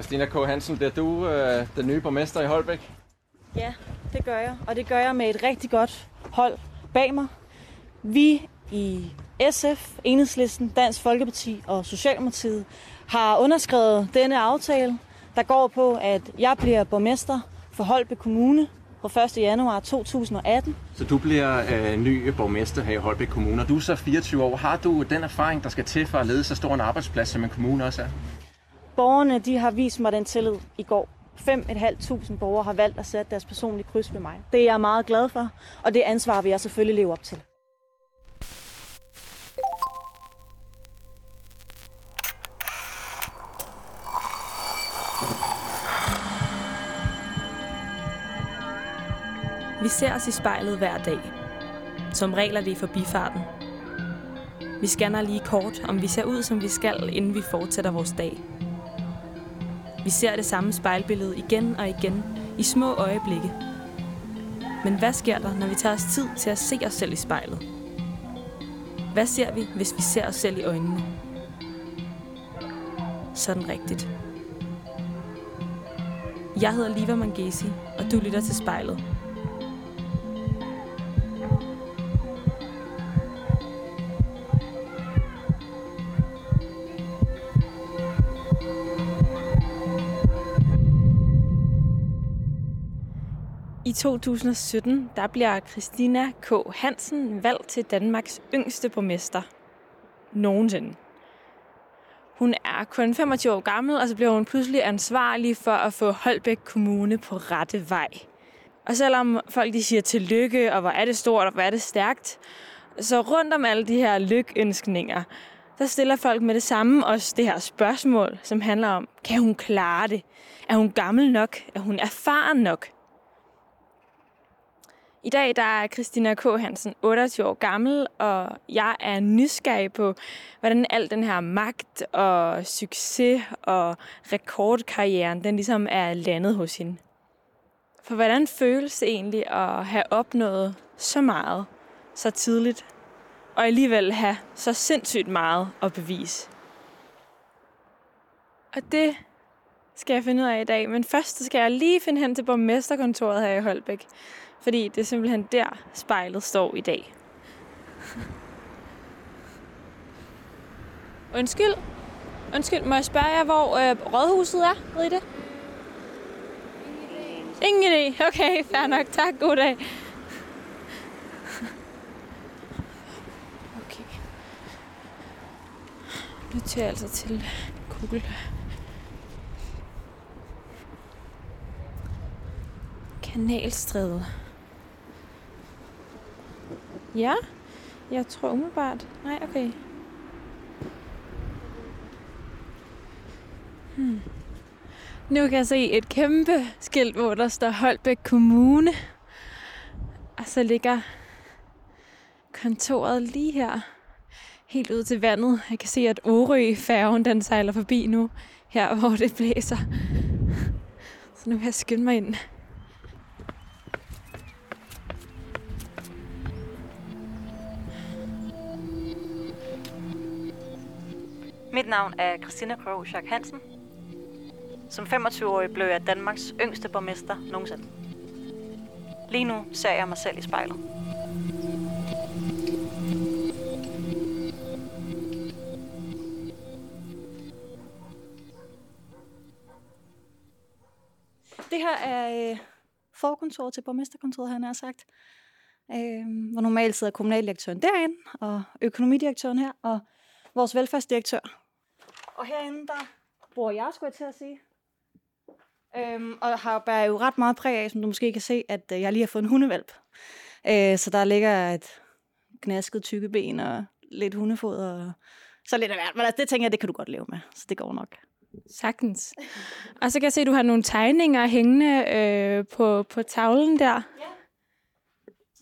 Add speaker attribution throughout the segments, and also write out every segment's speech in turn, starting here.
Speaker 1: Christina K. Hansen, bliver du øh, den nye borgmester i Holbæk?
Speaker 2: Ja, det gør jeg. Og det gør jeg med et rigtig godt hold bag mig. Vi i SF, Enhedslisten, Dansk Folkeparti og Socialdemokratiet har underskrevet denne aftale, der går på, at jeg bliver borgmester for Holbæk Kommune på 1. januar 2018.
Speaker 1: Så du bliver øh, ny borgmester her i Holbæk Kommune, og du er så 24 år. Har du den erfaring, der skal til for at lede så stor en arbejdsplads, som en kommune også er?
Speaker 2: Borgerne de har vist mig den tillid i går. 5.500 borgere har valgt at sætte deres personlige kryds med mig. Det er jeg meget glad for, og det ansvar vil jeg selvfølgelig leve op til.
Speaker 3: Vi ser os i spejlet hver dag. Som regler det i forbifarten. Vi scanner lige kort, om vi ser ud, som vi skal, inden vi fortsætter vores dag. Vi ser det samme spejlbillede igen og igen, i små øjeblikke. Men hvad sker der, når vi tager os tid til at se os selv i spejlet? Hvad ser vi, hvis vi ser os selv i øjnene? Sådan rigtigt. Jeg hedder Liva Mangesi, og du lytter til spejlet. 2017 der bliver Christina K. Hansen valgt til Danmarks yngste borgmester nogensinde. Hun er kun 25 år gammel, og så bliver hun pludselig ansvarlig for at få Holbæk Kommune på rette vej. Og selvom folk de siger tillykke, og hvor er det stort, og hvor er det stærkt, så rundt om alle de her lykønskninger, der stiller folk med det samme også det her spørgsmål, som handler om, kan hun klare det? Er hun gammel nok? Er hun erfaren nok? I dag der er Christina K. Hansen 28 år gammel, og jeg er nysgerrig på, hvordan al den her magt og succes og rekordkarrieren, den ligesom er landet hos hende. For hvordan føles det egentlig at have opnået så meget så tidligt, og alligevel have så sindssygt meget at bevise? Og det skal jeg finde ud af i dag, men først skal jeg lige finde hen til borgmesterkontoret her i Holbæk. Fordi det er simpelthen der, spejlet står i dag. Undskyld. Undskyld, må jeg spørge jer, hvor øh, rådhuset er? Ved I det? Ingen idé. Okay, fair nok. Tak. God dag. Okay. Nu tager jeg altså til Google. Kanalstræde. Ja, jeg tror umiddelbart. Nej, okay. Hmm. Nu kan jeg se et kæmpe skilt, hvor der står Holbæk Kommune. Og så ligger kontoret lige her. Helt ud til vandet. Jeg kan se, at Orø-færgen den sejler forbi nu. Her, hvor det blæser. Så nu vil jeg skynde mig ind.
Speaker 2: Mit navn er Christina Kroh Hansen. Som 25-årig blev jeg Danmarks yngste borgmester nogensinde. Lige nu ser jeg mig selv i spejlet. Det her er øh, forkontoret til borgmesterkontoret, han har sagt. Øh, hvor normalt sidder kommunaldirektøren derinde, og økonomidirektøren her, og vores velfærdsdirektør. Og herinde, der bor jeg, skulle jeg til at sige. Øhm, og har bærer jo ret meget præg af, som du måske kan se, at øh, jeg lige har fået en hundevalp. Øh, så der ligger et gnasket tykke ben og lidt hundefod og så lidt af hvert. Men altså, det tænker jeg, det kan du godt leve med, så det går nok.
Speaker 3: Sagtens. Og så kan jeg se, at du har nogle tegninger hængende øh, på, på tavlen der.
Speaker 2: Ja.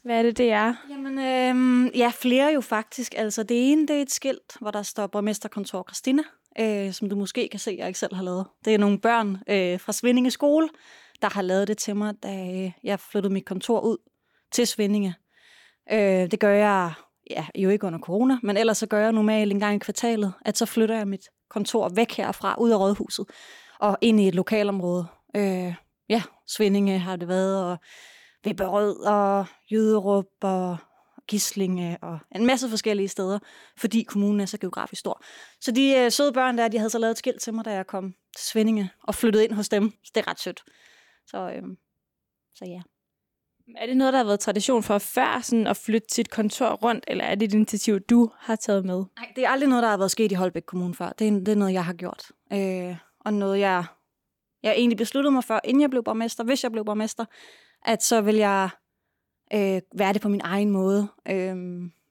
Speaker 3: Hvad er det, det er?
Speaker 2: Jamen, øh, ja, flere jo faktisk. Altså, det ene, det er et skilt, hvor der står borgmesterkontor Christina, øh, som du måske kan se, jeg ikke selv har lavet. Det er nogle børn øh, fra Svindinge skole, der har lavet det til mig, da øh, jeg flyttede mit kontor ud til Svindinge. Øh, det gør jeg ja, jo ikke under corona, men ellers så gør jeg normalt en gang i kvartalet, at så flytter jeg mit kontor væk herfra, ud af rådhuset, og ind i et lokalområde. Øh, ja, Svindinge har det været, og Vibberød og Jyderup, og Gislinge og en masse forskellige steder, fordi kommunen er så geografisk stor. Så de øh, søde børn der, de havde så lavet et skilt til mig, da jeg kom til Svindinge og flyttede ind hos dem. Så det er ret sødt. Så, øh, så ja.
Speaker 3: Er det noget, der har været tradition for før sådan at flytte sit kontor rundt, eller er det et initiativ, du har taget med?
Speaker 2: Nej, det er aldrig noget, der har været sket i Holbæk Kommune før. Det er, det er noget, jeg har gjort. Øh, og noget, jeg, jeg egentlig besluttede mig for, inden jeg blev borgmester, hvis jeg blev borgmester, at så vil jeg øh, være det på min egen måde. Øh,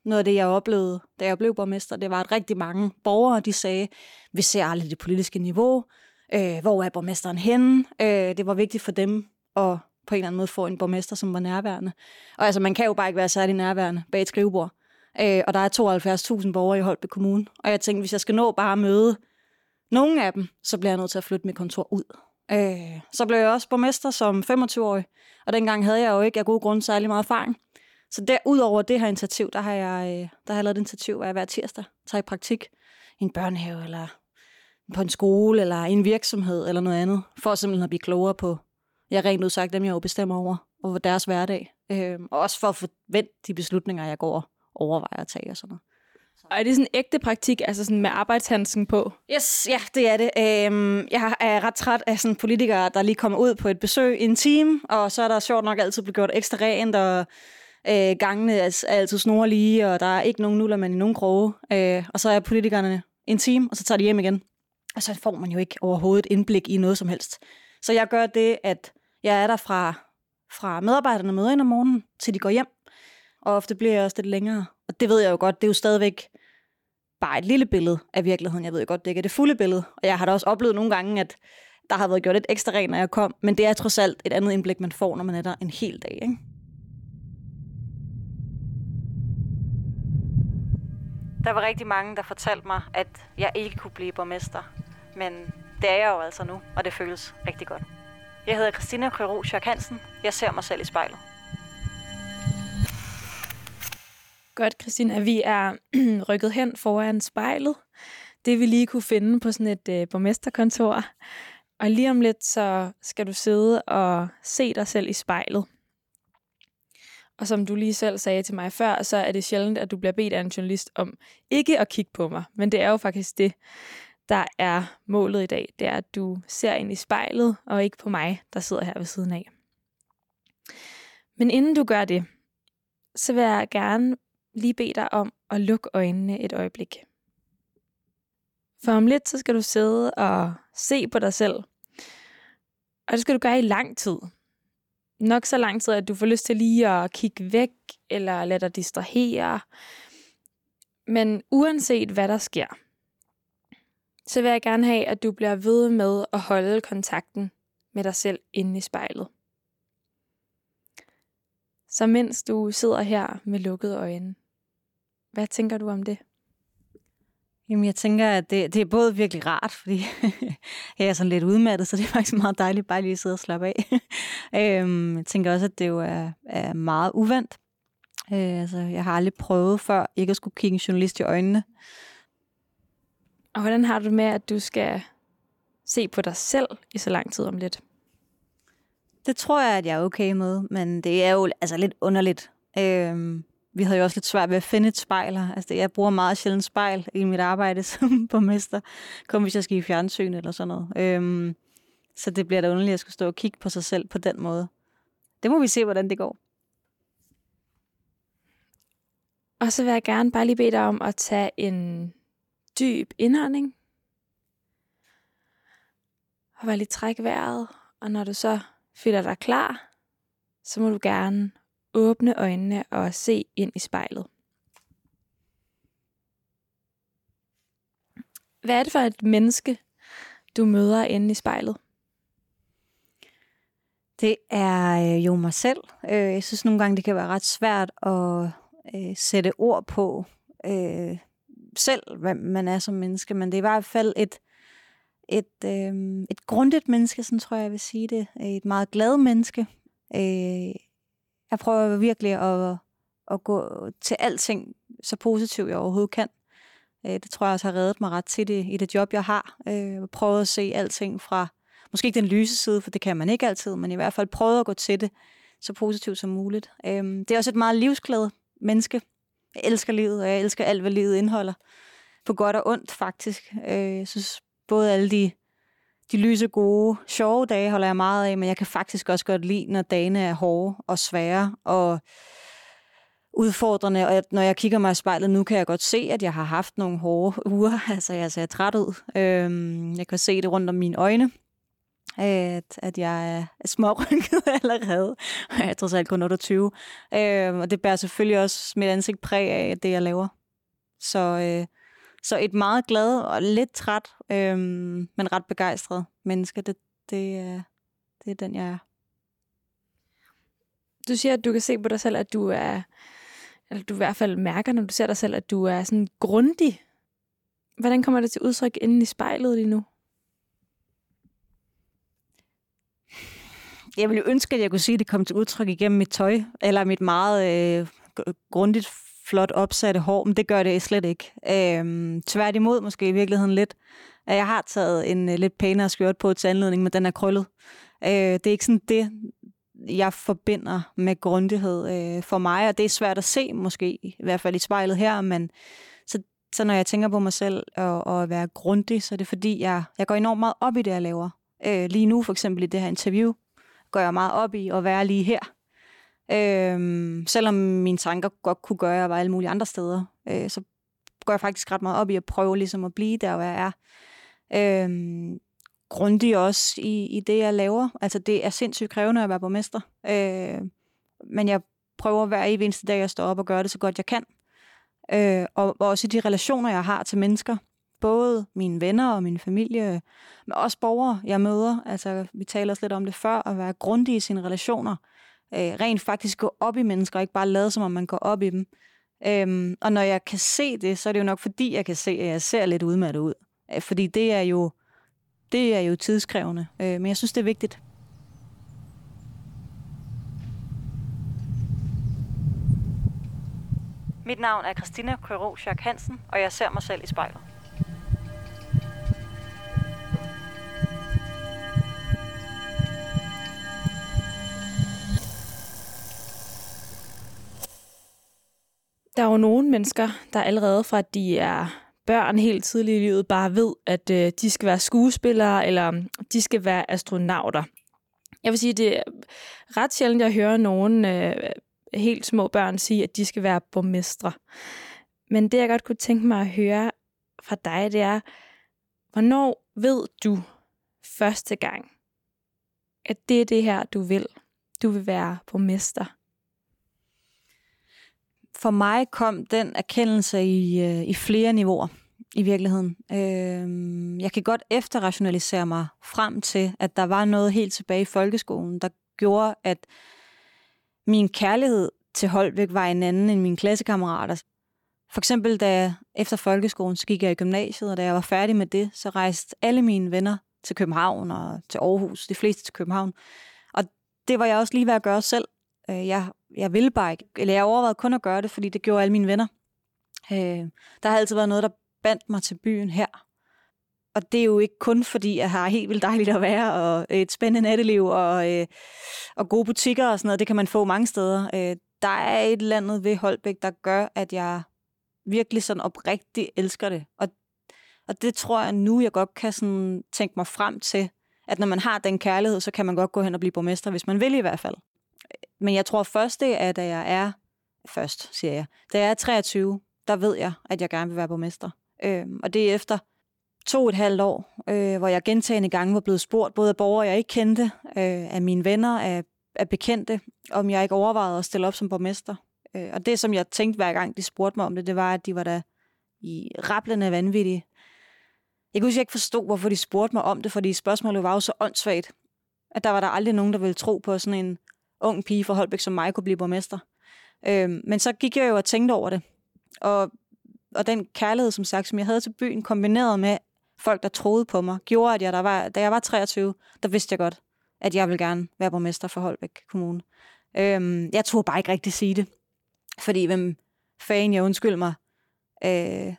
Speaker 2: noget af det, jeg oplevede, da jeg blev borgmester, det var, at rigtig mange borgere, de sagde, vi ser aldrig det politiske niveau, øh, hvor er borgmesteren henne? Øh, det var vigtigt for dem at på en eller anden måde få en borgmester, som var nærværende. Og altså, man kan jo bare ikke være særlig nærværende bag et skrivebord. Øh, og der er 72.000 borgere i Holbæk Kommune. Og jeg tænkte, hvis jeg skal nå bare at møde nogle af dem, så bliver jeg nødt til at flytte mit kontor ud. Øh, så blev jeg også borgmester som 25-årig, og dengang havde jeg jo ikke af gode grunde særlig meget erfaring. Så der, udover det her initiativ, der har jeg, øh, der har jeg lavet et initiativ, hvor jeg hver tirsdag tager i praktik i en børnehave, eller på en skole, eller i en virksomhed, eller noget andet, for simpelthen at blive klogere på, jeg rent udsagt dem, jeg jo bestemmer over, og deres hverdag. Øh, og også for at forvente de beslutninger, jeg går og overvejer at tage og sådan noget.
Speaker 3: Og er det sådan ægte praktik, altså sådan med arbejdshandsken på?
Speaker 2: Yes, ja, det er det. Øhm, jeg er ret træt af sådan politikere, der lige kommer ud på et besøg i en time, og så er der sjovt nok altid blevet gjort ekstra rent, og øh, gangene er altid snorlige, og der er ikke nogen nuller, men i nogen kroge. Øh, og så er politikerne en time, og så tager de hjem igen. Og så får man jo ikke overhovedet indblik i noget som helst. Så jeg gør det, at jeg er der fra, fra medarbejderne møder ind om morgenen, til de går hjem. Og ofte bliver jeg også lidt længere. Og det ved jeg jo godt, det er jo stadigvæk bare et lille billede af virkeligheden. Jeg ved jo godt, det ikke er det fulde billede. Og jeg har da også oplevet nogle gange, at der har været gjort lidt ekstra rent, når jeg kom. Men det er trods alt et andet indblik, man får, når man er der en hel dag. Ikke? Der var rigtig mange, der fortalte mig, at jeg ikke kunne blive borgmester. Men det er jeg jo altså nu, og det føles rigtig godt. Jeg hedder Christina Krøro Hansen. Jeg ser mig selv i spejlet.
Speaker 3: Godt, Christina. Vi er rykket hen foran spejlet. Det vi lige kunne finde på sådan et øh, borgmesterkontor. Og lige om lidt, så skal du sidde og se dig selv i spejlet. Og som du lige selv sagde til mig før, så er det sjældent, at du bliver bedt af en journalist om ikke at kigge på mig. Men det er jo faktisk det, der er målet i dag. Det er, at du ser ind i spejlet, og ikke på mig, der sidder her ved siden af. Men inden du gør det, så vil jeg gerne lige bede dig om at lukke øjnene et øjeblik. For om lidt, så skal du sidde og se på dig selv. Og det skal du gøre i lang tid. Nok så lang tid, at du får lyst til lige at kigge væk, eller lade dig distrahere. Men uanset hvad der sker, så vil jeg gerne have, at du bliver ved med at holde kontakten med dig selv inde i spejlet. Så mens du sidder her med lukkede øjne, hvad tænker du om det?
Speaker 2: Jamen, jeg tænker, at det, det er både virkelig rart, fordi jeg er sådan lidt udmattet, så det er faktisk meget dejligt bare lige at sidde og slappe af. øhm, jeg tænker også, at det jo er, er meget uvandt. Øh, altså, jeg har aldrig prøvet før ikke at skulle kigge en journalist i øjnene.
Speaker 3: Og hvordan har du med, at du skal se på dig selv i så lang tid om lidt?
Speaker 2: Det tror jeg, at jeg er okay med, men det er jo altså lidt underligt. Øhm, vi havde jo også lidt svært ved at finde et spejl. Altså, jeg bruger meget sjældent spejl i mit arbejde som borgmester. Kom hvis jeg skal i fjernsyn eller sådan noget. Øhm, så det bliver da underligt, at skulle stå og kigge på sig selv på den måde. Det må vi se, hvordan det går.
Speaker 3: Og så vil jeg gerne bare lige bede dig om at tage en dyb indånding. Og bare lige trække vejret. Og når du så føler dig klar, så må du gerne åbne øjnene og se ind i spejlet. Hvad er det for et menneske, du møder inde i spejlet?
Speaker 2: Det er øh, jo mig selv. Øh, jeg synes nogle gange, det kan være ret svært at øh, sætte ord på selv, hvem man er som menneske, men det er i hvert fald et, et, et grundigt menneske, sådan tror jeg, jeg vil sige det. Et meget glad menneske. Jeg prøver virkelig at, at gå til alting så positivt, jeg overhovedet kan. Øh, det tror jeg også har reddet mig ret til i, i det job, jeg har. Jeg prøvet prøver at se alting fra måske ikke den lyse side, for det kan man ikke altid, men i hvert fald prøvet at gå til det så positivt som muligt. Øh, det er også et meget livsklædt menneske. Jeg elsker livet, og jeg elsker alt, hvad livet indeholder. På godt og ondt, faktisk. Jeg synes både alle de, de lyse, gode, sjove dage holder jeg meget af, men jeg kan faktisk også godt lide, når dagene er hårde og svære, og udfordrende, og når jeg kigger mig i spejlet nu, kan jeg godt se, at jeg har haft nogle hårde uger. Altså, jeg ser træt ud. Øhm, jeg kan se det rundt om mine øjne, at, at jeg er smårynket allerede. Og jeg er trods alt kun 28. Øhm, og det bærer selvfølgelig også mit ansigt præg af det, jeg laver. Så, øh, så et meget glad og lidt træt, øh, men ret begejstret menneske, det, det, er, det er den, jeg er.
Speaker 3: Du siger, at du kan se på dig selv, at du er eller du i hvert fald mærker, når du ser dig selv, at du er sådan grundig. Hvordan kommer det til udtryk inden i spejlet lige nu?
Speaker 2: Jeg ville ønske, at jeg kunne sige, at det kom til udtryk igennem mit tøj, eller mit meget øh, grundigt, flot opsatte hår, men det gør det slet ikke. Øhm, tværtimod måske i virkeligheden lidt. At jeg har taget en øh, lidt pænere skørt på til anledning, men den er krøllet. Øh, det er ikke sådan det, jeg forbinder med grundighed øh, for mig, og det er svært at se måske, i hvert fald i spejlet her, men så, så når jeg tænker på mig selv og, og at være grundig, så er det fordi, jeg, jeg går enormt meget op i det, jeg laver. Øh, lige nu for eksempel i det her interview, går jeg meget op i at være lige her. Øh, selvom mine tanker godt kunne gøre, at jeg var alle mulige andre steder, øh, så går jeg faktisk ret meget op i at prøve ligesom at blive der, hvor jeg er. Øh, grundig også i, i det, jeg laver. Altså, det er sindssygt krævende at være borgmester. Øh, men jeg prøver hver eneste dag jeg står op og gør det så godt jeg kan. Øh, og, og også i de relationer, jeg har til mennesker. Både mine venner og min familie, men også borgere, jeg møder. Altså, vi taler også lidt om det før, at være grundig i sine relationer. Øh, Øh, rent faktisk gå op i mennesker, og ikke bare lade som om man går op i dem. Øhm, og når jeg kan se det, så er det jo nok fordi, jeg kan se, at jeg ser lidt udmattet ud. Øh, fordi det er jo det er jo tidskrævende, øh, men jeg synes, det er vigtigt. Mit navn er Christina Køro Hansen, og jeg ser mig selv i spejlet.
Speaker 3: Der er jo nogle mennesker, der allerede fra at de er børn helt tidligt i livet bare ved, at øh, de skal være skuespillere, eller de skal være astronauter. Jeg vil sige, det er ret sjældent, at jeg hører nogen øh, helt små børn sige, at de skal være borgmestre. Men det, jeg godt kunne tænke mig at høre fra dig, det er, hvornår ved du første gang, at det er det her, du vil? Du vil være borgmester.
Speaker 2: For mig kom den erkendelse i, øh, i flere niveauer i virkeligheden. Øh, jeg kan godt efterrationalisere mig frem til, at der var noget helt tilbage i folkeskolen, der gjorde, at min kærlighed til Holbæk var en anden end mine klassekammerater. For eksempel, da jeg efter folkeskolen, så gik jeg i gymnasiet, og da jeg var færdig med det, så rejste alle mine venner til København og til Aarhus, de fleste til København. Og det var jeg også lige ved at gøre selv. Øh, jeg, jeg ville bare ikke, eller jeg overvejede kun at gøre det, fordi det gjorde alle mine venner. Øh, der har altid været noget, der bandt mig til byen her. Og det er jo ikke kun fordi, jeg har helt vildt dejligt at være, og et spændende natteliv, og, øh, og gode butikker og sådan noget. Det kan man få mange steder. Øh, der er et eller andet ved Holbæk, der gør, at jeg virkelig sådan oprigtigt elsker det. Og, og det tror jeg nu, jeg godt kan sådan tænke mig frem til, at når man har den kærlighed, så kan man godt gå hen og blive borgmester, hvis man vil i hvert fald. Men jeg tror først, det er, da jeg er, først siger jeg, da jeg er 23, der ved jeg, at jeg gerne vil være borgmester. Øh, og det er efter to og et halvt år, øh, hvor jeg gentagende gange var blevet spurgt, både af borgere, jeg ikke kendte, øh, af mine venner, af, af bekendte, om jeg ikke overvejede at stille op som borgmester. Øh, og det, som jeg tænkte hver gang, de spurgte mig om det, det var, at de var da i rablende vanvittige. Jeg kunne ikke forstå, hvorfor de spurgte mig om det, fordi spørgsmålet var jo så åndssvagt, at der var der aldrig nogen, der ville tro på, sådan en ung pige fra Holbæk som mig kunne blive borgmester. Øhm, men så gik jeg jo og tænkte over det. Og og den kærlighed, som sagt, som jeg havde til byen, kombineret med folk, der troede på mig, gjorde, at jeg, der var, da jeg var 23, der vidste jeg godt, at jeg ville gerne være borgmester for Holbæk Kommune. Øhm, jeg tog bare ikke rigtig sige det, fordi hvem fanden, jeg undskyld mig, øh,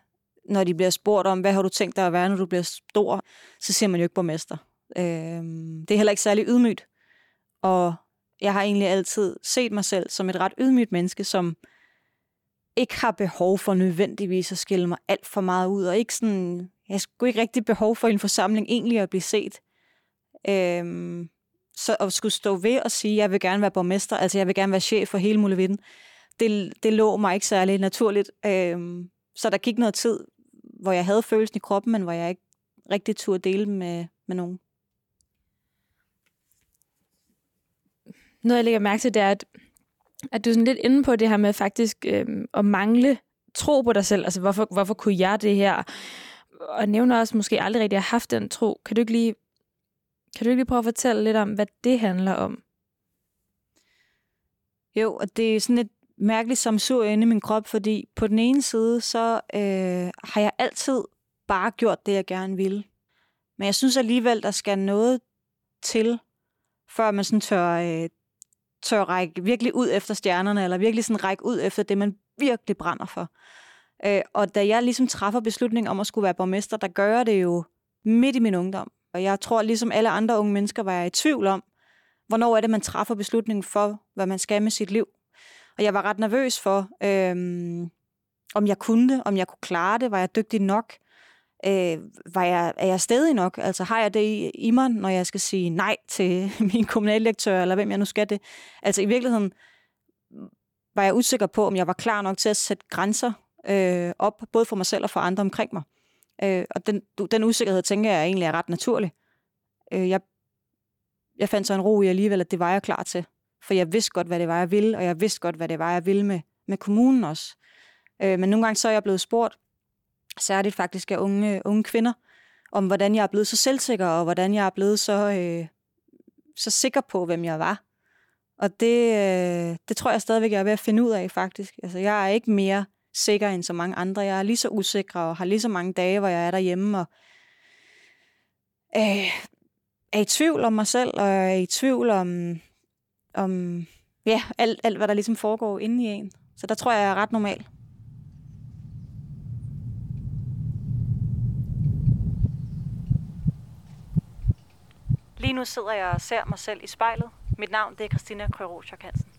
Speaker 2: når de bliver spurgt om, hvad har du tænkt dig at være, når du bliver stor, så siger man jo ikke borgmester. Øh, det er heller ikke særlig ydmygt. Og jeg har egentlig altid set mig selv som et ret ydmygt menneske, som ikke har behov for nødvendigvis at skille mig alt for meget ud, og ikke sådan, jeg skulle ikke rigtig behov for en forsamling egentlig at blive set. Øhm, så at skulle stå ved og sige, jeg vil gerne være borgmester, altså jeg vil gerne være chef for hele Mulevitten, det, det lå mig ikke særlig naturligt. Øhm, så der gik noget tid, hvor jeg havde følelsen i kroppen, men hvor jeg ikke rigtig turde dele med, med nogen.
Speaker 3: Noget, jeg lægger mærke til, det er, at, at du er sådan lidt inde på det her med faktisk øh, at mangle tro på dig selv. Altså, hvorfor, hvorfor kunne jeg det her? Og nævner også måske aldrig rigtig har haft den tro. Kan du ikke lige, kan du ikke lige prøve at fortælle lidt om, hvad det handler om?
Speaker 2: Jo, og det er sådan et mærkeligt som sur inde i min krop, fordi på den ene side, så øh, har jeg altid bare gjort det, jeg gerne ville. Men jeg synes alligevel, der skal noget til, før man sådan tør, øh, tør række virkelig ud efter stjernerne, eller virkelig sådan række ud efter det, man virkelig brænder for. Øh, og da jeg ligesom træffer beslutningen om at skulle være borgmester, der gør jeg det jo midt i min ungdom. Og jeg tror, ligesom alle andre unge mennesker, var jeg i tvivl om, hvornår er det, man træffer beslutningen for, hvad man skal med sit liv. Og jeg var ret nervøs for, øh, om jeg kunne det, om jeg kunne klare det, var jeg dygtig nok, øh, var jeg, er jeg stedig nok? Altså har jeg det i, i mig, når jeg skal sige nej til min kommunaldirektør, eller hvem jeg nu skal det? Altså i virkeligheden var jeg usikker på, om jeg var klar nok til at sætte grænser øh, op, både for mig selv og for andre omkring mig. Øh, og den, den usikkerhed, tænker jeg egentlig er ret naturlig. Øh, jeg, jeg fandt så en ro i alligevel, at det var jeg klar til. For jeg vidste godt, hvad det var, jeg ville, og jeg vidste godt, hvad det var, jeg ville med, med kommunen også. Øh, men nogle gange så er jeg blevet spurgt, særligt faktisk af unge, unge kvinder, om hvordan jeg er blevet så selvsikker, og hvordan jeg er blevet så, øh, så sikker på, hvem jeg var. Og det, øh, det tror jeg stadigvæk, jeg er ved at finde ud af, faktisk. Altså, jeg er ikke mere sikker end så mange andre. Jeg er lige så usikker, og har lige så mange dage, hvor jeg er derhjemme, og øh, er i tvivl om mig selv, og er i tvivl om, om ja, alt, alt, hvad der ligesom foregår inde i en. Så der tror jeg, jeg er ret normal. Lige nu sidder jeg og ser mig selv i spejlet. Mit navn det er Christina Krørochak Hansen.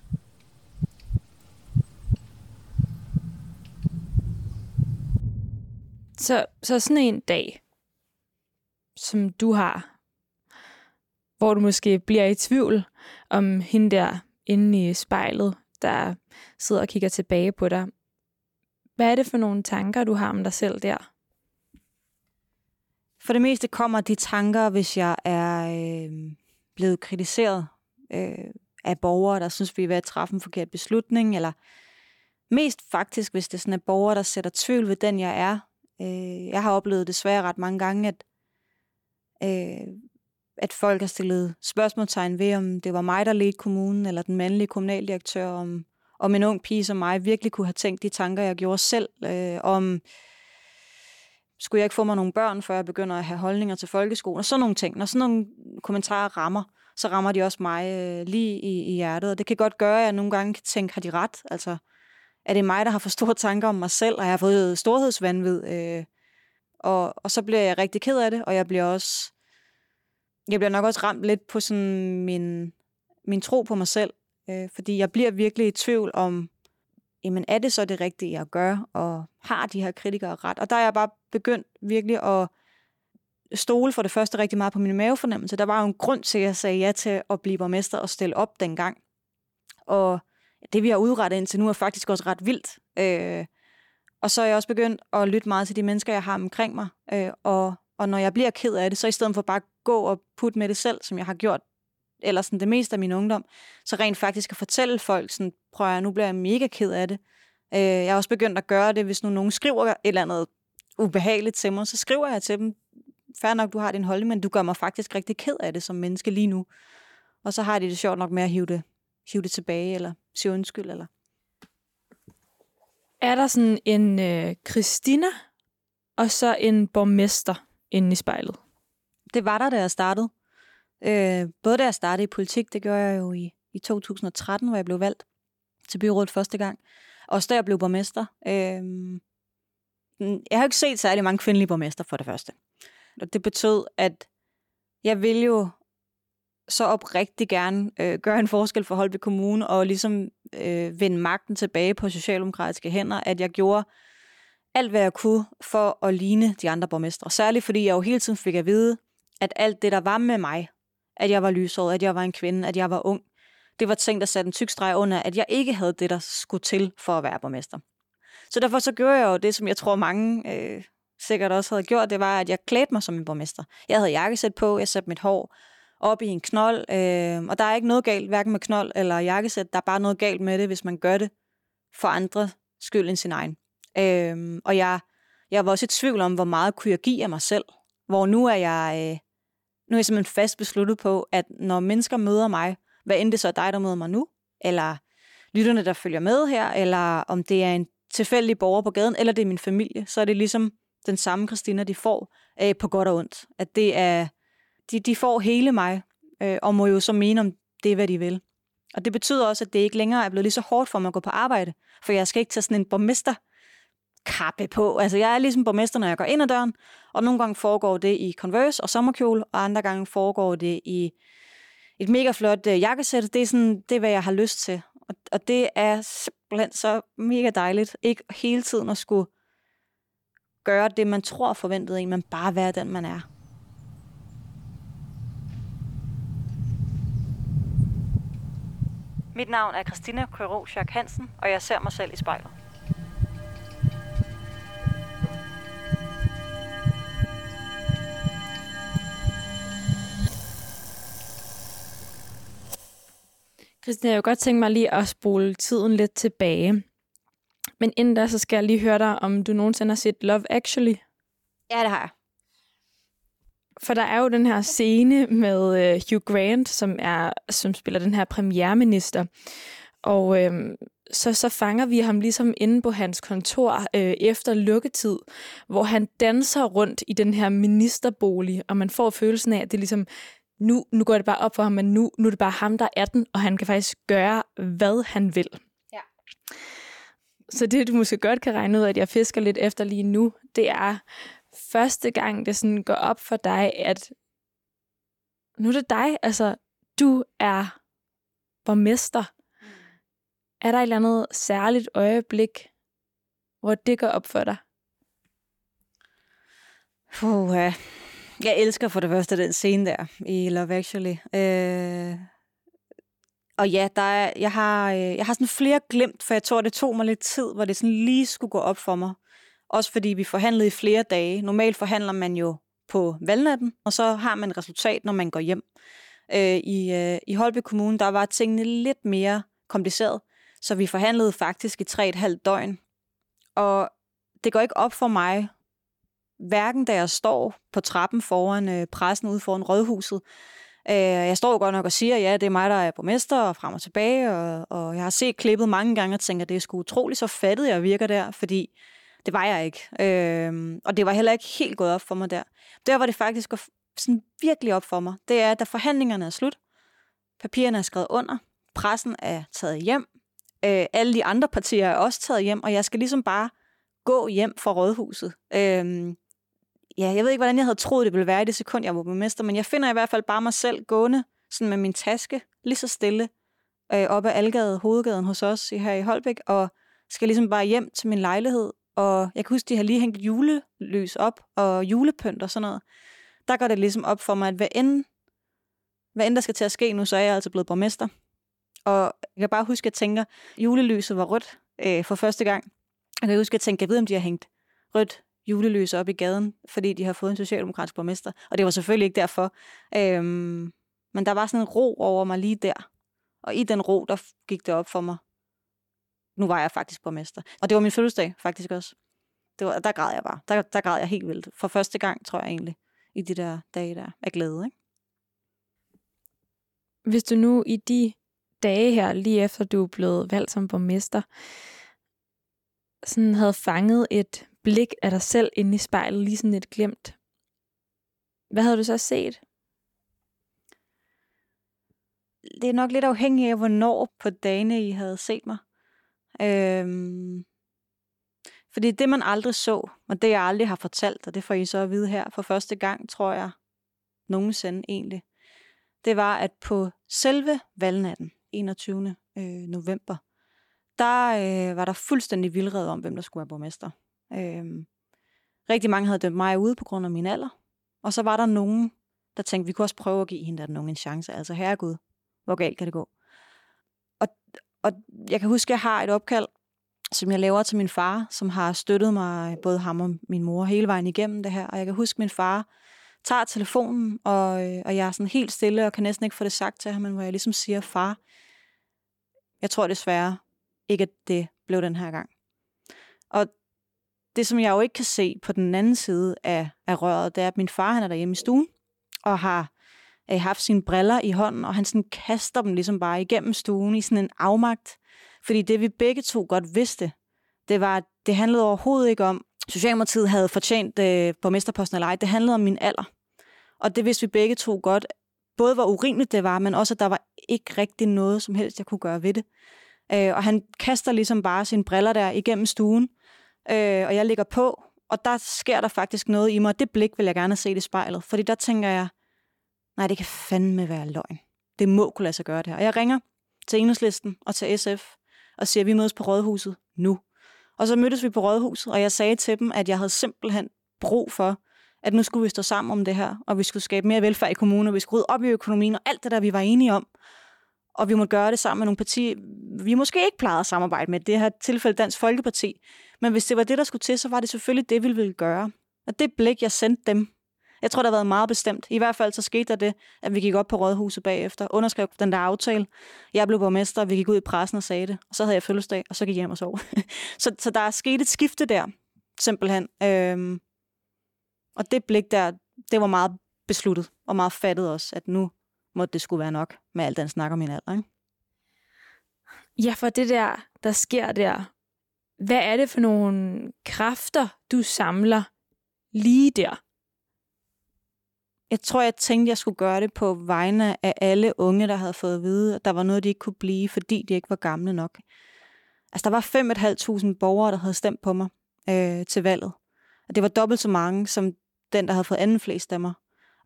Speaker 3: Så, så sådan en dag, som du har, hvor du måske bliver i tvivl om hende der inde i spejlet, der sidder og kigger tilbage på dig. Hvad er det for nogle tanker, du har om dig selv der?
Speaker 2: For det meste kommer de tanker, hvis jeg er øh, blevet kritiseret øh, af borgere, der synes, vi er ved at træffe en forkert beslutning, eller mest faktisk, hvis det er sådan er borgere, der sætter tvivl ved den, jeg er. Øh, jeg har oplevet desværre ret mange gange, at, øh, at folk har stillet spørgsmålstegn ved, om det var mig, der ledte kommunen, eller den mandlige kommunaldirektør, om, om en ung pige som mig virkelig kunne have tænkt de tanker, jeg gjorde selv, øh, om skulle jeg ikke få mig nogle børn, før jeg begynder at have holdninger til folkeskolen, og sådan nogle ting. Når sådan nogle kommentarer rammer, så rammer de også mig øh, lige i, i hjertet, og det kan godt gøre, at jeg nogle gange kan tænke, har de ret? Altså, er det mig, der har for store tanker om mig selv, og jeg har fået storhedsvandvid? Øh, og, og så bliver jeg rigtig ked af det, og jeg bliver også, jeg bliver nok også ramt lidt på sådan min, min tro på mig selv, øh, fordi jeg bliver virkelig i tvivl om, jamen er det så det rigtige at gøre, og har de her kritikere ret? Og der er jeg bare begyndt virkelig at stole for det første rigtig meget på min mavefornemmelse. Der var jo en grund til, at jeg sagde ja til at blive borgmester og stille op dengang. Og det, vi har udrettet indtil nu, er faktisk også ret vildt. Øh, og så er jeg også begyndt at lytte meget til de mennesker, jeg har omkring mig. Øh, og, og når jeg bliver ked af det, så i stedet for bare at gå og putte med det selv, som jeg har gjort eller sådan det meste af min ungdom, så rent faktisk at fortælle folk, sådan, prøv at nu bliver jeg mega ked af det. Øh, jeg har også begyndt at gøre det, hvis nu nogen skriver et eller andet ubehageligt til mig, så skriver jeg til dem, fair nok, du har din holdning, men du gør mig faktisk rigtig ked af det som menneske lige nu. Og så har de det sjovt nok med at hive det, hive det tilbage, eller sige undskyld, eller...
Speaker 3: Er der sådan en øh, Christina, og så en borgmester inde i spejlet?
Speaker 2: Det var der, da jeg startede. Øh, både da jeg startede i politik, det gjorde jeg jo i, i 2013, hvor jeg blev valgt til byrådet første gang. Også da jeg blev borgmester. Øh, jeg har ikke set særlig mange kvindelige borgmester for det første. Og det betød, at jeg ville jo så oprigtig gerne øh, gøre en forskel for Holbæk Kommune og ligesom øh, vende magten tilbage på socialdemokratiske hænder, at jeg gjorde alt, hvad jeg kunne for at ligne de andre borgmestre. Særligt fordi jeg jo hele tiden fik at vide, at alt det, der var med mig, at jeg var lyshåret, at jeg var en kvinde, at jeg var ung, det var ting, der satte en tyk streg under, at jeg ikke havde det, der skulle til for at være borgmester. Så derfor så gjorde jeg jo det, som jeg tror mange øh, sikkert også havde gjort, det var, at jeg klædte mig som en borgmester. Jeg havde jakkesæt på, jeg satte mit hår op i en knold, øh, og der er ikke noget galt, hverken med knold eller jakkesæt, der er bare noget galt med det, hvis man gør det for andre skyld end sin egen. Øh, og jeg, jeg var også i tvivl om, hvor meget kunne jeg give af mig selv, hvor nu er jeg, øh, nu er jeg simpelthen fast besluttet på, at når mennesker møder mig, hvad end det så er dig, der møder mig nu, eller lytterne, der følger med her, eller om det er en tilfældig borger på gaden, eller det er min familie, så er det ligesom den samme Christina, de får øh, på godt og ondt. At det er, de, de får hele mig, øh, og må jo så mene om det, hvad de vil. Og det betyder også, at det ikke længere er blevet lige så hårdt for mig at gå på arbejde, for jeg skal ikke tage sådan en borgmester kappe på. Altså, jeg er ligesom borgmester, når jeg går ind ad døren, og nogle gange foregår det i Converse og sommerkjole, og andre gange foregår det i et mega flot øh, jakkesæt. Det er, sådan, det er, hvad jeg har lyst til. Og, og det er simpelthen så mega dejligt, ikke hele tiden at skulle gøre det, man tror forventet en, men bare være den, man er. Mit navn er Christina Køro Hansen, og jeg ser mig selv i spejlet.
Speaker 3: Christina, jeg kunne godt tænke mig lige at spole tiden lidt tilbage. Men inden da, så skal jeg lige høre dig, om du nogensinde har set Love Actually.
Speaker 2: Ja, det har jeg.
Speaker 3: For der er jo den her scene med uh, Hugh Grant, som er som spiller den her premierminister. Og øhm, så, så fanger vi ham ligesom inde på hans kontor øh, efter lukketid, hvor han danser rundt i den her ministerbolig, og man får følelsen af, at det er ligesom nu, nu går det bare op for ham, men nu, nu er det bare ham, der er den, og han kan faktisk gøre, hvad han vil.
Speaker 2: Ja.
Speaker 3: Så det, du måske godt kan regne ud, at jeg fisker lidt efter lige nu, det er første gang, det sådan går op for dig, at nu er det dig, altså du er borgmester. Mm. Er der et eller andet særligt øjeblik, hvor det går op for dig?
Speaker 2: Puh. Jeg elsker for det første den scene der i Love Actually. Øh, og ja, der er, jeg, har, øh, jeg har sådan flere glemt, for jeg tror, det tog mig lidt tid, hvor det sådan lige skulle gå op for mig. Også fordi vi forhandlede i flere dage. Normalt forhandler man jo på valgnatten, og så har man et resultat, når man går hjem. Øh, i, øh, I Holbæk Kommune, der var tingene lidt mere kompliceret, så vi forhandlede faktisk i tre et halvt døgn. Og det går ikke op for mig, hverken da jeg står på trappen foran øh, pressen ude foran rådhuset. Øh, jeg står godt nok og siger, ja, det er mig, der er borgmester, og frem og tilbage, og, og jeg har set klippet mange gange og tænker, det er sgu utroligt så fattet, jeg virker der, fordi det var jeg ikke. Øh, og det var heller ikke helt gået op for mig der. Der var det faktisk går sådan virkelig op for mig. Det er, da forhandlingerne er slut, papirerne er skrevet under, pressen er taget hjem, øh, alle de andre partier er også taget hjem, og jeg skal ligesom bare gå hjem fra rådhuset. Øh, ja, jeg ved ikke, hvordan jeg havde troet, det ville være i det sekund, jeg var borgmester, men jeg finder i hvert fald bare mig selv gående sådan med min taske, lige så stille, øh, op ad Algade, hovedgaden hos os her i Holbæk, og skal ligesom bare hjem til min lejlighed, og jeg kan huske, de har lige hængt julelys op, og julepynt og sådan noget. Der går det ligesom op for mig, at hvad end, hvad end der skal til at ske nu, så er jeg altså blevet borgmester. Og jeg kan bare huske, at jeg tænker, julelyset var rødt øh, for første gang. Jeg kan huske, at jeg tænker, jeg ved, om de har hængt rødt julelys op i gaden, fordi de har fået en socialdemokratisk borgmester. Og det var selvfølgelig ikke derfor. Øhm, men der var sådan en ro over mig lige der. Og i den ro, der gik det op for mig. Nu var jeg faktisk borgmester. Og det var min fødselsdag faktisk også. Det var, der græd jeg bare. Der, der græd jeg helt vildt. For første gang, tror jeg egentlig, i de der dage der af glæde. Ikke?
Speaker 3: Hvis du nu i de dage her, lige efter du er blevet valgt som borgmester, sådan havde fanget et blik af dig selv inde i spejlet, lige sådan lidt glemt. Hvad havde du så set?
Speaker 2: Det er nok lidt afhængigt af, hvornår på dagene I havde set mig. Øhm, fordi det, man aldrig så, og det jeg aldrig har fortalt, og det får I så at vide her for første gang, tror jeg, nogensinde egentlig, det var, at på selve valgnatten, 21. Øh, november, der øh, var der fuldstændig vildred om, hvem der skulle være borgmester. Øhm, rigtig mange havde dømt mig ude på grund af min alder. Og så var der nogen, der tænkte, vi kunne også prøve at give hende der nogen en chance. Altså, herregud, hvor galt kan det gå? Og, og jeg kan huske, at jeg har et opkald, som jeg laver til min far, som har støttet mig, både ham og min mor, hele vejen igennem det her. Og jeg kan huske, at min far tager telefonen, og, øh, og jeg er sådan helt stille, og kan næsten ikke få det sagt til ham, men hvor jeg ligesom siger, far, jeg tror desværre ikke, at det blev den her gang. Det, som jeg jo ikke kan se på den anden side af, af røret, det er, at min far han er derhjemme i stuen, og har øh, haft sine briller i hånden, og han sådan kaster dem ligesom bare igennem stuen i sådan en afmagt. Fordi det, vi begge to godt vidste, det var, at det handlede overhovedet ikke om, Socialdemokratiet havde fortjent øh, borgmesterposten eller ej. Det handlede om min alder. Og det vidste vi begge to godt, både hvor urimeligt det var, men også, at der var ikke rigtig noget som helst, jeg kunne gøre ved det. Øh, og han kaster ligesom bare sine briller der igennem stuen, øh, og jeg ligger på, og der sker der faktisk noget i mig, og det blik vil jeg gerne se det i spejlet, fordi der tænker jeg, nej, det kan fandme være løgn. Det må kunne lade sig gøre det her. Og jeg ringer til Enhedslisten og til SF og siger, at vi mødes på Rådhuset nu. Og så mødtes vi på Rådhuset, og jeg sagde til dem, at jeg havde simpelthen brug for, at nu skulle vi stå sammen om det her, og vi skulle skabe mere velfærd i kommunen, og vi skulle rydde op i økonomien, og alt det der, vi var enige om. Og vi må gøre det sammen med nogle partier, vi måske ikke plejede at samarbejde med, det her tilfælde Dansk Folkeparti. Men hvis det var det, der skulle til, så var det selvfølgelig det, vi ville gøre. Og det blik, jeg sendte dem, jeg tror, der har været meget bestemt. I hvert fald så skete der det, at vi gik op på Rådhuset bagefter, underskrev den der aftale. Jeg blev borgmester, og vi gik ud i pressen og sagde det. Og så havde jeg fødselsdag, og så gik jeg hjem og sov. så, så der er sket et skifte der, simpelthen. Øhm, og det blik der, det var meget besluttet, og meget fattet også, at nu måtte det skulle være nok med alt den snak om min alder. Ikke?
Speaker 3: Ja, for det der, der sker der, hvad er det for nogle kræfter, du samler lige der?
Speaker 2: Jeg tror, jeg tænkte, jeg skulle gøre det på vegne af alle unge, der havde fået at vide, at der var noget, de ikke kunne blive, fordi de ikke var gamle nok. Altså, der var 5.500 borgere, der havde stemt på mig øh, til valget. Og det var dobbelt så mange, som den, der havde fået anden flest stemmer.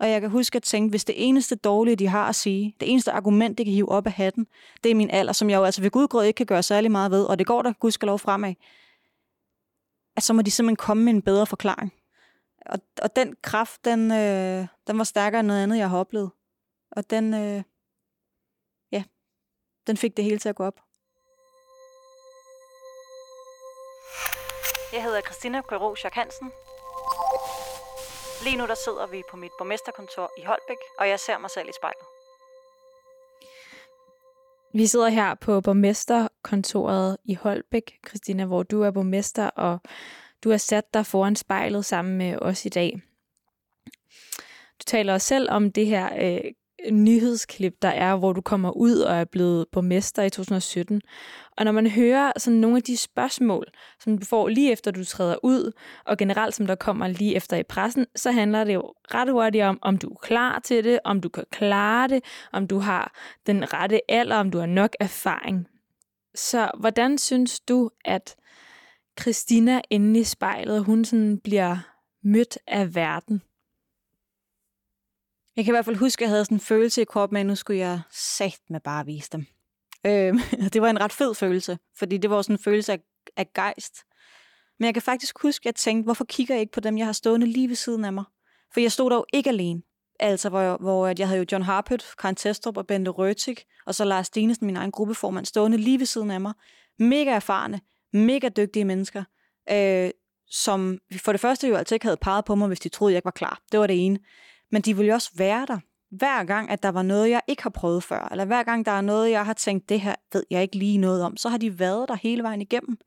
Speaker 2: Og jeg kan huske at tænke, hvis det eneste dårlige, de har at sige, det eneste argument, de kan hive op af hatten, det er min alder, som jeg jo altså ved gudgrød ikke kan gøre særlig meget ved, og det går der gudskelov fremad, at så må de simpelthen komme med en bedre forklaring og, og den kraft, den, øh, den var stærkere end noget andet, jeg har oplevet. Og den, øh, ja, den fik det hele til at gå op. Jeg hedder Christina Køro Hansen. Lige nu der sidder vi på mit borgmesterkontor i Holbæk, og jeg ser mig selv i spejlet.
Speaker 3: Vi sidder her på borgmesterkontoret i Holbæk, Christina, hvor du er borgmester, og du har sat dig foran spejlet sammen med os i dag. Du taler også selv om det her øh, nyhedsklip, der er, hvor du kommer ud og er blevet borgmester i 2017. Og når man hører sådan nogle af de spørgsmål, som du får lige efter du træder ud, og generelt som der kommer lige efter i pressen, så handler det jo ret hurtigt om, om du er klar til det, om du kan klare det, om du har den rette alder, om du har nok erfaring. Så hvordan synes du, at Christina inde i spejlet, hun sådan bliver mødt af verden.
Speaker 2: Jeg kan i hvert fald huske, at jeg havde sådan en følelse i kroppen at nu skulle jeg sat med bare vise dem. Øh, det var en ret fed følelse, fordi det var sådan en følelse af, af gejst. Men jeg kan faktisk huske, at jeg tænkte, hvorfor kigger jeg ikke på dem, jeg har stående lige ved siden af mig? For jeg stod der jo ikke alene. Altså, hvor, hvor jeg havde jo John Harpøt, Karen Testrup og Bente Røtik, og så Lars Dinesen, min egen gruppeformand, stående lige ved siden af mig. Mega erfarne, mega dygtige mennesker, øh, som for det første jo altid ikke havde peget på mig, hvis de troede, jeg ikke var klar. Det var det ene. Men de vil jo også være der, hver gang, at der var noget, jeg ikke har prøvet før, eller hver gang, der er noget, jeg har tænkt, det her ved jeg ikke lige noget om, så har de været der hele vejen igennem.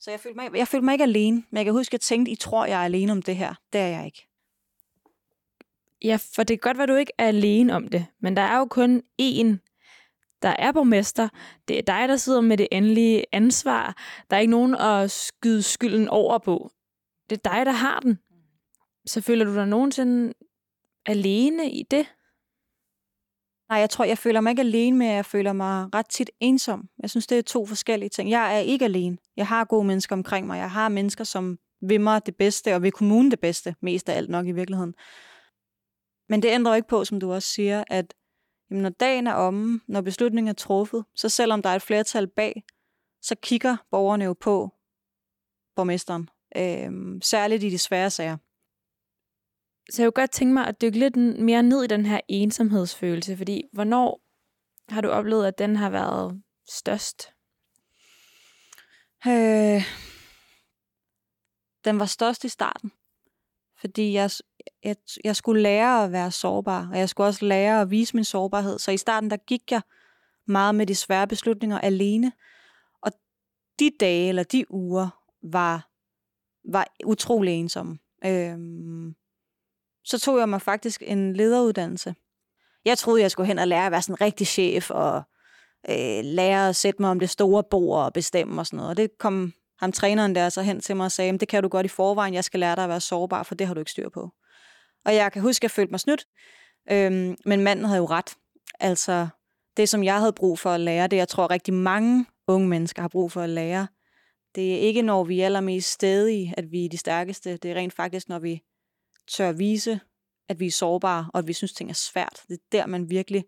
Speaker 2: Så jeg følte mig, jeg følte mig ikke alene, men jeg kan huske, at jeg tænkte, I tror, jeg er alene om det her. Det er jeg ikke.
Speaker 3: Ja, for det kan godt være, du ikke er alene om det, men der er jo kun én der er borgmester. Det er dig, der sidder med det endelige ansvar. Der er ikke nogen at skyde skylden over på. Det er dig, der har den. Så føler du dig nogensinde alene i det?
Speaker 2: Nej, jeg tror, jeg føler mig ikke alene men jeg føler mig ret tit ensom. Jeg synes, det er to forskellige ting. Jeg er ikke alene. Jeg har gode mennesker omkring mig. Jeg har mennesker, som vil mig det bedste, og vil kommunen det bedste, mest af alt nok i virkeligheden. Men det ændrer ikke på, som du også siger, at jamen, når dagen er omme, når beslutningen er truffet, så selvom der er et flertal bag, så kigger borgerne jo på borgmesteren. Øh, særligt i de svære sager.
Speaker 3: Så jeg kunne godt tænke mig at dykke lidt mere ned i den her ensomhedsfølelse, fordi hvornår har du oplevet, at den har været størst?
Speaker 2: Øh, den var størst i starten, fordi jeg, jeg, jeg skulle lære at være sårbar, og jeg skulle også lære at vise min sårbarhed. Så i starten, der gik jeg meget med de svære beslutninger alene. Og de dage eller de uger var, var utrolig ensomme. Øhm, så tog jeg mig faktisk en lederuddannelse. Jeg troede, jeg skulle hen og lære at være sådan en rigtig chef, og øh, lære at sætte mig om det store bord og bestemme og sådan noget. Og det kom ham træneren der så hen til mig og sagde, det kan du godt i forvejen, jeg skal lære dig at være sårbar, for det har du ikke styr på. Og jeg kan huske, at jeg følte mig snydt, øhm, men manden havde jo ret. Altså, det som jeg havde brug for at lære, det jeg tror rigtig mange unge mennesker har brug for at lære, det er ikke når vi er allermest stedige, at vi er de stærkeste. Det er rent faktisk, når vi tør vise, at vi er sårbare, og at vi synes, ting er svært. Det er der, man virkelig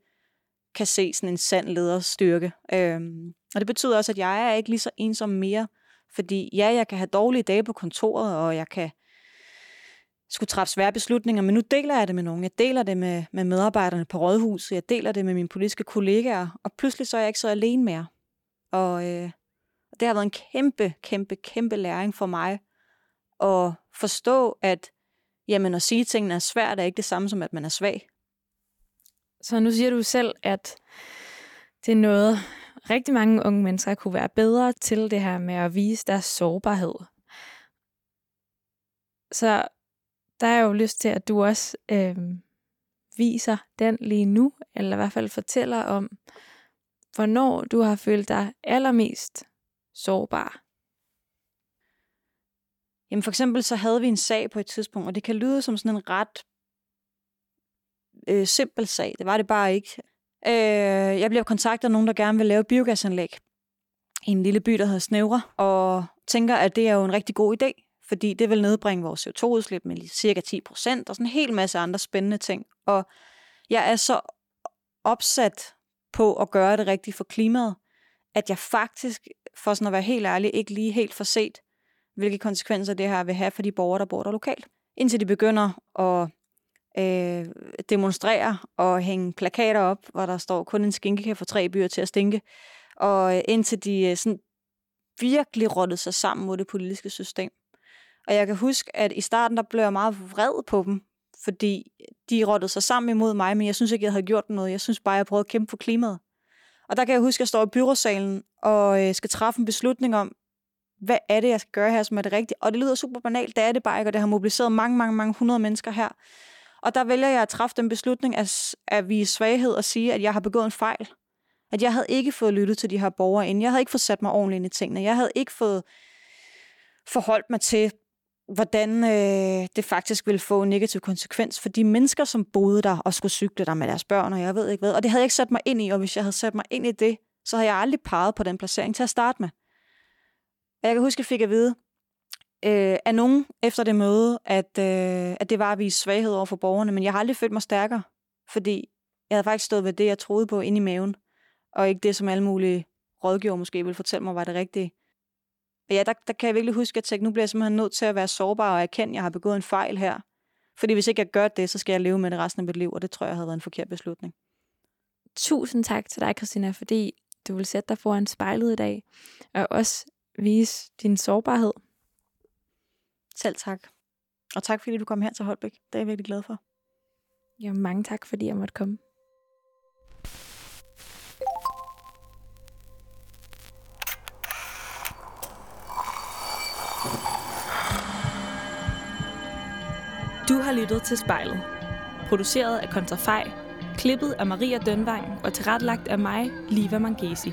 Speaker 2: kan se sådan en sand leders styrke. Øhm, og det betyder også, at jeg er ikke lige så ensom mere, fordi ja, jeg kan have dårlige dage på kontoret, og jeg kan skulle træffe svære beslutninger, men nu deler jeg det med nogen. Jeg deler det med, med medarbejderne på rådhuset, jeg deler det med mine politiske kollegaer, og pludselig så er jeg ikke så alene mere. Og øh, det har været en kæmpe, kæmpe, kæmpe læring for mig at forstå, at jamen, at sige tingene er svært, er ikke det samme som, at man er svag.
Speaker 3: Så nu siger du selv, at det er noget, rigtig mange unge mennesker kunne være bedre til det her med at vise deres sårbarhed. Så der er jo lyst til, at du også øh, viser den lige nu, eller i hvert fald fortæller om, hvornår du har følt dig allermest sårbar.
Speaker 2: Jamen for eksempel så havde vi en sag på et tidspunkt, og det kan lyde som sådan en ret øh, simpel sag. Det var det bare ikke. Øh, jeg bliver kontaktet af nogen, der gerne vil lave biogasanlæg i en lille by, der hedder Snævre, og tænker, at det er jo en rigtig god idé, fordi det vil nedbringe vores CO2-udslip med cirka 10 procent, og sådan en hel masse andre spændende ting. Og jeg er så opsat på at gøre det rigtigt for klimaet, at jeg faktisk, for sådan at være helt ærlig, ikke lige helt for set, hvilke konsekvenser det her vil have for de borgere, der bor der lokalt. Indtil de begynder at øh, demonstrere og hænge plakater op, hvor der står kun en skinke kan få tre byer til at stinke. Og øh, indtil de øh, sådan virkelig rottede sig sammen mod det politiske system. Og jeg kan huske, at i starten der blev jeg meget vred på dem, fordi de rottede sig sammen imod mig, men jeg synes ikke, jeg havde gjort noget. Jeg synes bare, jeg prøvede at kæmpe for klimaet. Og der kan jeg huske, at jeg står i byråsalen og øh, skal træffe en beslutning om, hvad er det, jeg skal gøre her, som er det rigtige. Og det lyder super banalt, det er det bare ikke, og det har mobiliseret mange, mange, mange hundrede mennesker her. Og der vælger jeg at træffe den beslutning at, at vise svaghed og sige, at jeg har begået en fejl. At jeg havde ikke fået lyttet til de her borgere inden. Jeg havde ikke fået sat mig ordentligt ind i tingene. Jeg havde ikke fået forholdt mig til, hvordan øh, det faktisk ville få en negativ konsekvens for de mennesker, som boede der og skulle cykle der med deres børn, og jeg ved ikke hvad. Og det havde jeg ikke sat mig ind i, og hvis jeg havde sat mig ind i det, så havde jeg aldrig peget på den placering til at starte med. Og jeg kan huske, at jeg fik at vide øh, af nogen efter det møde, at, øh, at det var at vise svaghed over for borgerne, men jeg har aldrig følt mig stærkere, fordi jeg havde faktisk stået ved det, jeg troede på inde i maven, og ikke det, som alle mulige rådgiver måske ville fortælle mig var det rigtige. Og ja, der, der kan jeg virkelig huske, at jeg tænkte, nu bliver jeg simpelthen nødt til at være sårbar og erkende, at jeg har begået en fejl her. Fordi hvis ikke jeg gør det, så skal jeg leve med det resten af mit liv, og det tror jeg havde været en forkert beslutning.
Speaker 3: Tusind tak til dig, Christina, fordi du vil sætte dig foran spejlet i dag, og også vise din sårbarhed.
Speaker 2: Selv tak. Og tak fordi du kom her til Holbæk. Det er jeg virkelig glad for.
Speaker 3: Ja, mange tak fordi jeg måtte komme. Du har lyttet til spejlet. Produceret af Kontrafej, klippet af Maria Dønvang og tilrettelagt af mig, Liva Mangesi.